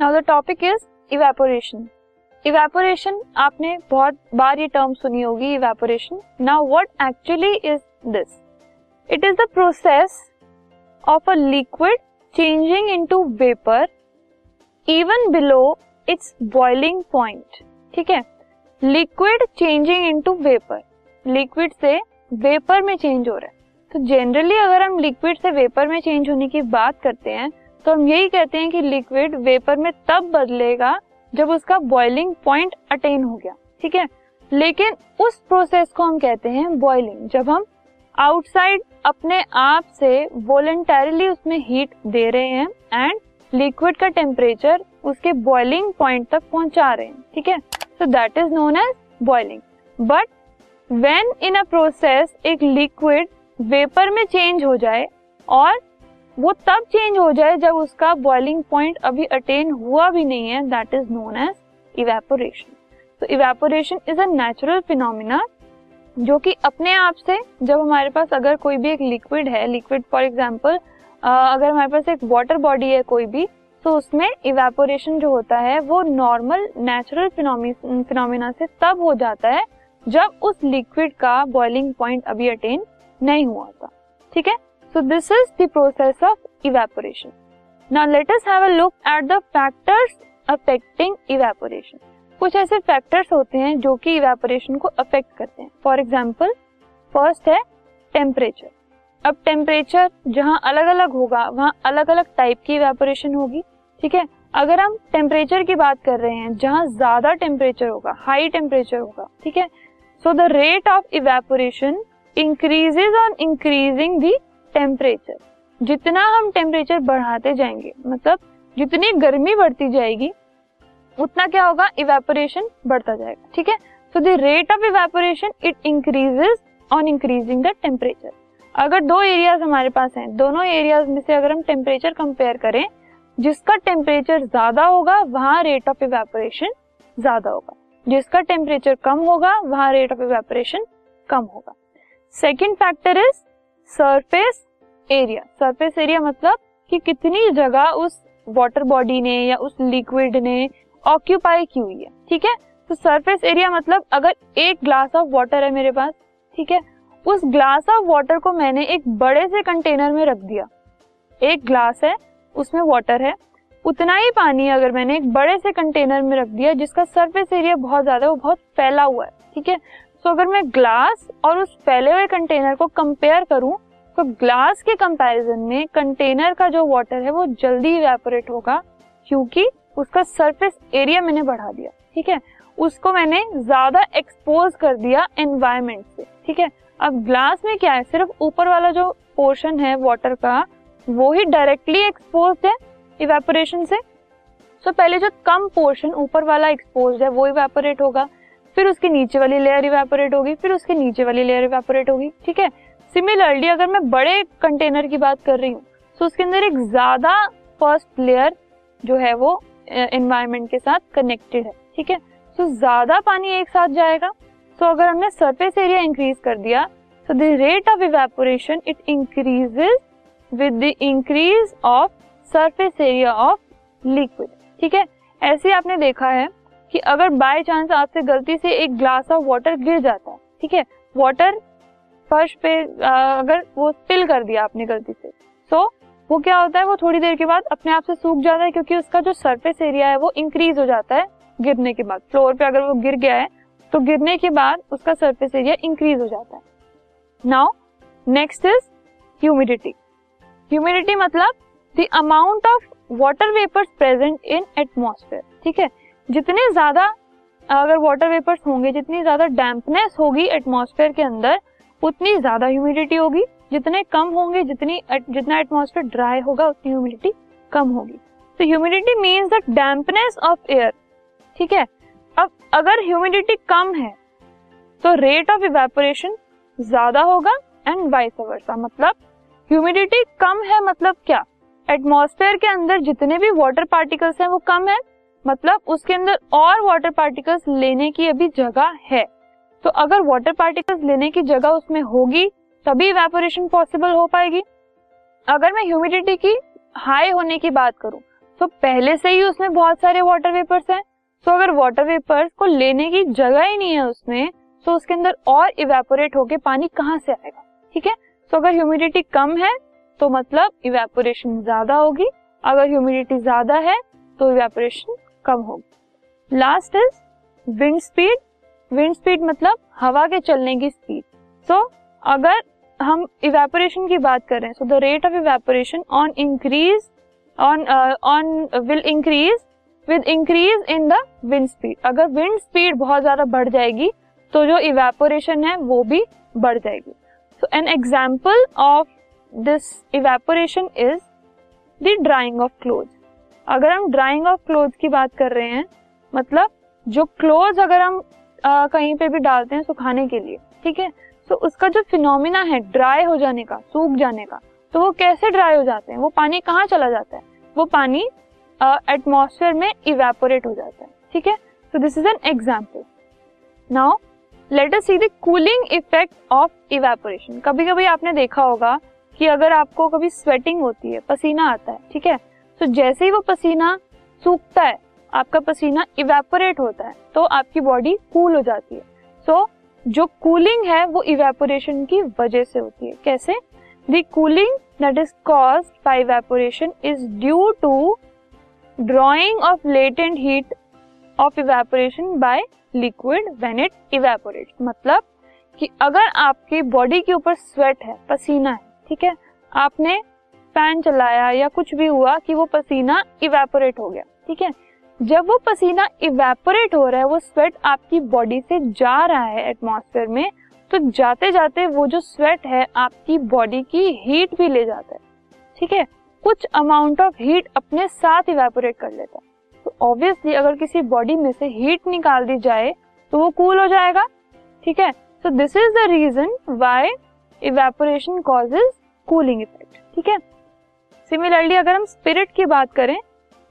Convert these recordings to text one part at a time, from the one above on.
Now the topic is evaporation evaporation आपने बहुत बार ये टर्म सुनी होगी evaporation now what actually is this it is the process of a liquid changing into vapour even below its boiling point ठीक है? Liquid changing into vapour liquid से vapour में चेंज हो रहा है. तो जनरली अगर हम लिक्विड से वेपर में चेंज होने की बात करते हैं तो हम यही कहते हैं कि लिक्विड वेपर में तब बदलेगा जब उसका बॉइलिंग पॉइंट अटेन हो गया, ठीक है? लेकिन उस प्रोसेस को हम कहते हैं बॉइलिंग जब हम आउटसाइड अपने आप से वॉलेंटरली उसमें हीट दे रहे हैं एंड लिक्विड का टेम्परेचर उसके बॉइलिंग पॉइंट तक पहुँचा रहे हैं, ठीक है? So that is known as boiling but when in a process एक लिक्विड वेपर में चेंज हो जाए और वो तब चेंज हो जाए जब उसका बॉइलिंग पॉइंट अभी अटेन हुआ भी नहीं है that is known as evaporation तो evaporation is a natural phenomena जो कि अपने आप से जब हमारे पास अगर कोई भी एक लिक्विड है लिक्विड फॉर एग्ज़ाम्पल अगर हमारे पास एक वाटर बॉडी है कोई भी तो उसमें इवेपोरेशन जो होता है वो नॉर्मल नेचुरल फिनोमिना से तब हो जाता है जब उस लिक्विड का बॉइलिंग पॉइंट अभी अटेन नहीं हुआ था। ठीक है? So this is the process of evaporation now let us have a look at the factors affecting evaporation कुछ ऐसे फैक्टर्स होते हैं जो कि इवेपोरेशन को अफेक्ट करते हैं. फॉर एग्ज़ाम्पल फ़र्स्ट है टेम्परेचर अब टेम्परेचर जहाँ अलग अलग होगा, वहाँ अलग अलग टाइप की इवेपोरेशन होगी, ठीक है? अगर हम टेम्परेचर की बात कर रहे हैं, जहाँ ज़्यादा टेम्परेचर होगा हाई टेम्परेचर होगा, ठीक है? So the rate of evaporation increases on increasing the temperature जितना हम टेम्परेचर बढ़ाते जाएँगे मतलब जितनी गर्मी बढ़ती जाएगी, उतना क्या होगा? इवेपोरेशन बढ़ता जाएगा, ठीक है? So the rate of evaporation it increases on increasing the temperature अगर दो एरियाज़ हमारे पास हैं, दोनों एरियाज़ में से अगर हम टेम्परेचर कंपेयर करें, जिसका टेम्परेचर ज़्यादा होगा, वहाँ रेट ऑफ़ इवेपोरेशन ज़्यादा होगा। जिसका टेम्परेचर कम होगा, वहाँ रेट ऑफ़ इवेपोरेशन कम होगा। Second factor is surface area surface area मतलब कि कितनी जगह उस वाटर बॉडी ने या उस लिक्विड ने ऑक्यूपाई की हुई है, ठीक है? तो सरफेस एरिया मतलब अगर एक ग्लास ऑफ़ वाटर है मेरे पास, ठीक है? उस ग्लास ऑफ़ वाटर को मैंने एक बड़े से कंटेनर में रख दिया। एक ग्लास है, उसमें वाटर है। उतना ही पानी अगर मैंने एक बड़े से कंटेनर में रख दिया, जिसका सरफेस एरिया बहुत ज़्यादा वो बहुत फैला हुआ है, ठीक है? सो अगर मैं ग्लास और उस फैले हुए कंटेनर को कंपेयर करूँ तो ग्लास के कंपैरिजन में कंटेनर का जो वाटर है वो जल्दी इवेपोरेट होगा क्योंकि उसका सरफेस एरिया मैंने बढ़ा दिया ठीक है? उसको मैंने ज़्यादा एक्सपोज कर दिया एनवायरमेंट से ठीक है? अब ग्लास में क्या है? सिर्फ़ ऊपर वाला जो पोर्शन है वाटर का वो ही डायरेक्टली एक्सपोज है इवेपोरेशन से। सो so, पहले जो कम पोर्शन ऊपर वाला एक्सपोज है वो इवेपोरेट होगा फिर उसके नीचे वाली लेयर इवेपोरेट होगी फिर उसके नीचे वाली लेयर इवेपोरेट होगी ठीक है? सिमिलरली अगर मैं बड़े कंटेनर की बात कर रही हूँ तो उसके अंदर एक ज़्यादा फ़र्स्ट लेयर जो है वो एनवायरमेंट के साथ कनेक्टेड है, ठीक है? तो ज़्यादा पानी एक साथ जाएगा। तो अगर हमने सरफेस एरिया इंक्रीज कर दिया तो the rate of evaporation it increases with the increase of surface area of liquid ठीक है? ऐसे आपने देखा है कि अगर बाय चांस आपसे गलती से एक ग्लास ऑफ़ वाटर गिर जाता है, ठीक है? वाटर फर्श पे अगर वो स्पिल कर दिया आपने गलती से सो so, वो क्या होता है वो थोड़ी देर के बाद अपने आप से सूख जाता है क्योंकि उसका जो सरफेस एरिया है वो इंक्रीज हो जाता है गिरने के बाद। फ्लोर पे अगर वो गिर गया है तो गिरने के बाद उसका सरफेस एरिया इंक्रीज हो जाता है। Now next is humidity humidity मतलब the amount of water vapours present in atmosphere ठीक है? जितने ज़्यादा अगर वाटर वेपर्स होंगे जितनी ज़्यादा डैम्पनेस होगी एटमोसफेयर के अंदर उतनी ज़्यादा ह्यूमिडिटी होगी, जितने कम होंगे, जितनी जितना एटमोसफेयर ड्राई होगा, उतनी ह्यूमिडिटी कम होगी। तो humidity means the dampness of air ठीक है? अब अगर ह्यूमिडिटी कम है तो रेट ऑफ़ इवेपोरेशन ज़्यादा होगा एंड वाइस वर्सा मतलब ह्यूमिडिटी कम है मतलब क्या? एटमॉस्फेयर के अंदर जितने भी वाटर पार्टिकल्स हैं, वो कम है। मतलब उसके अंदर और वाटर पार्टिकल्स लेने की अभी जगह है। तो अगर वाटर पार्टिकल्स लेने की जगह उसमें होगी, तभी इवेपोरेशन पॉसिबल हो पाएगी। अगर मैं ह्यूमिडिटी की हाई होने की बात करूँ तो पहले से ही उसमें बहुत सारे वाटर वेपर्स हैं। सो अगर वाटर वेपर्स को लेने की जगह ही नहीं है उसमें तो उसके अंदर और इवेपोरेट होके पानी कहाँ से आएगा? ठीक है? सो अगर ह्यूमिडिटी कम है तो मतलब इवेपोरेशन ज़्यादा होगी। अगर ह्यूमिडिटी ज़्यादा है तो इवेपोरेशन कम होगी। Last is wind speed wind speed मतलब हवा के चलने की स्पीड सो so, अगर हम इवेपोरेशन की बात करें so the rate of evaporation on increase on on will increase with increase in the wind speed अगर विंड स्पीड बहुत ज़्यादा बढ़ जाएगी तो जो इवेपोरेशन है वो भी बढ़ जाएगी. So an example of this evaporation is the drying of cloth अगर हम ड्राइंग ऑफ़ क्लोथ की बात कर रहे हैं मतलब जो क्लोथ अगर हम आ, कहीं पे भी डालते हैं सुखाने के लिए ठीक है? तो उसका जो फिनोमिना है ड्राई हो जाने का सूख जाने का तो वो कैसे ड्राई हो जाते हैं? वो पानी कहाँ चला जाता है? वो पानी एटमोसफेयर में इवेपोरेट हो जाता है ठीक है? तो this is an example now let us see the cooling effect of evaporation कभी कभी आपने देखा होगा कि अगर आपको कभी स्वेटिंग होती है पसीना आता है ठीक है? तो जैसे ही वो पसीना सूखता है आपका पसीना इवेपोरेट होता है तो आपकी बॉडी कूल हो जाती है। सो so, जो कूलिंग है वो इवेपोरेशन की वजह से होती है। कैसे? The cooling that is caused by evaporation is due to drawing of latent heat of evaporation by liquid when it evaporate मतलब कि अगर आपकी बॉडी के ऊपर स्वेट है पसीना है ठीक है? आपने फ़ैन चलाया या कुछ भी हुआ कि वो पसीना इवेपोरेट हो गया ठीक है? जब वो पसीना इवेपोरेट हो रहा है, वो स्वेट आपकी बॉडी से जा रहा है एटमॉस्फेयर में तो जाते जाते वो जो स्वेट है, आपकी बॉडी की हीट भी ले जाता है। ठीक है? कुछ अमाउंट ऑफ़ हीट अपने साथ इवेपोरेट कर लेता है। तो ऑब्वियसली अगर किसी बॉडी में से हीट निकाल दी जाए तो वो कूल cool हो जाएगा। ठीक है? So this is the reason why evaporation causes cooling effect ठीक है? सिमिलरली अगर हम स्पिरिट की बात करें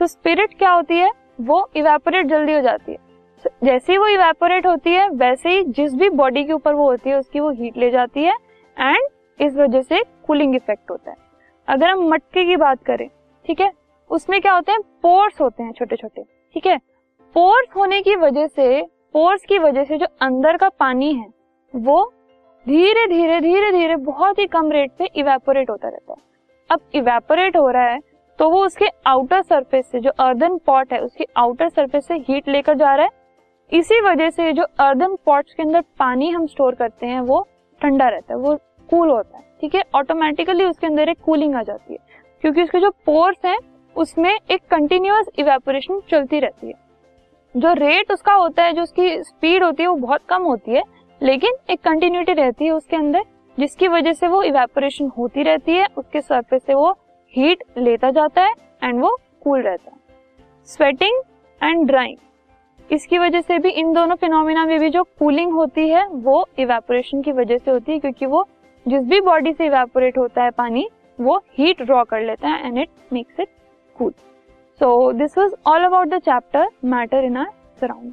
तो स्पिरिट क्या होती है? वो इवेपोरेट जल्दी हो जाती है। जैसे ही वो इवेपोरेट होती है, वैसे ही जिस भी बॉडी के ऊपर वो होती है, उसकी वो हीट ले जाती है एंड इस वजह से कूलिंग इफ़ेक्ट होता है। अगर हम मटके की बात करें, ठीक है, उसमें क्या होते हैं? पोर्स होते हैं छोटे छोटे ठीक है? पोर्स होने की वजह से पोर्स की वजह से जो अंदर का पानी है, वो धीरे धीरे धीरे धीरे बहुत ही कम रेट पे इवेपोरेट होता रहता है। अब इवेपोरेट हो रहा है तो वो उसके आउटर सरफेस से, जो अर्दन पॉट है, उसकी आउटर सरफेस से हीट लेकर जा रहा है। इसी वजह से जो अर्दन पॉट्स के अंदर पानी हम स्टोर करते हैं, वो ठंडा रहता है, वो कूल होता है, ठीक है? ऑटोमेटिकली उसके अंदर एक कूलिंग आ जाती है, क्योंकि उसके जो पोर्स हैं, उसमें एक कंटिन्यूस इवेपोरेशन चलती रहती है। जो रेट उसका होता है, जो उसकी स्पीड होती है, वो बहुत कम होती है, लेकिन एक कंटिन्यूटी रहती है उसके अंदर, जिसकी वजह से वो इवेपोरेशन होती रहती है, उसके सरफेस से वो हीट लेता जाता है एंड वो कूल रहता है. स्वेटिंग एंड ड्राइंग इसकी वजह से भी इन दोनों फिनोमिना में भी जो कूलिंग होती है, वो इवेपोरेशन की वजह से होती है क्योंकि वो जिस भी बॉडी से इवेपोरेट होता है पानी, वो हीट ड्रॉ कर लेता है and it makes it cool so this was all about the chapter matter in our surrounding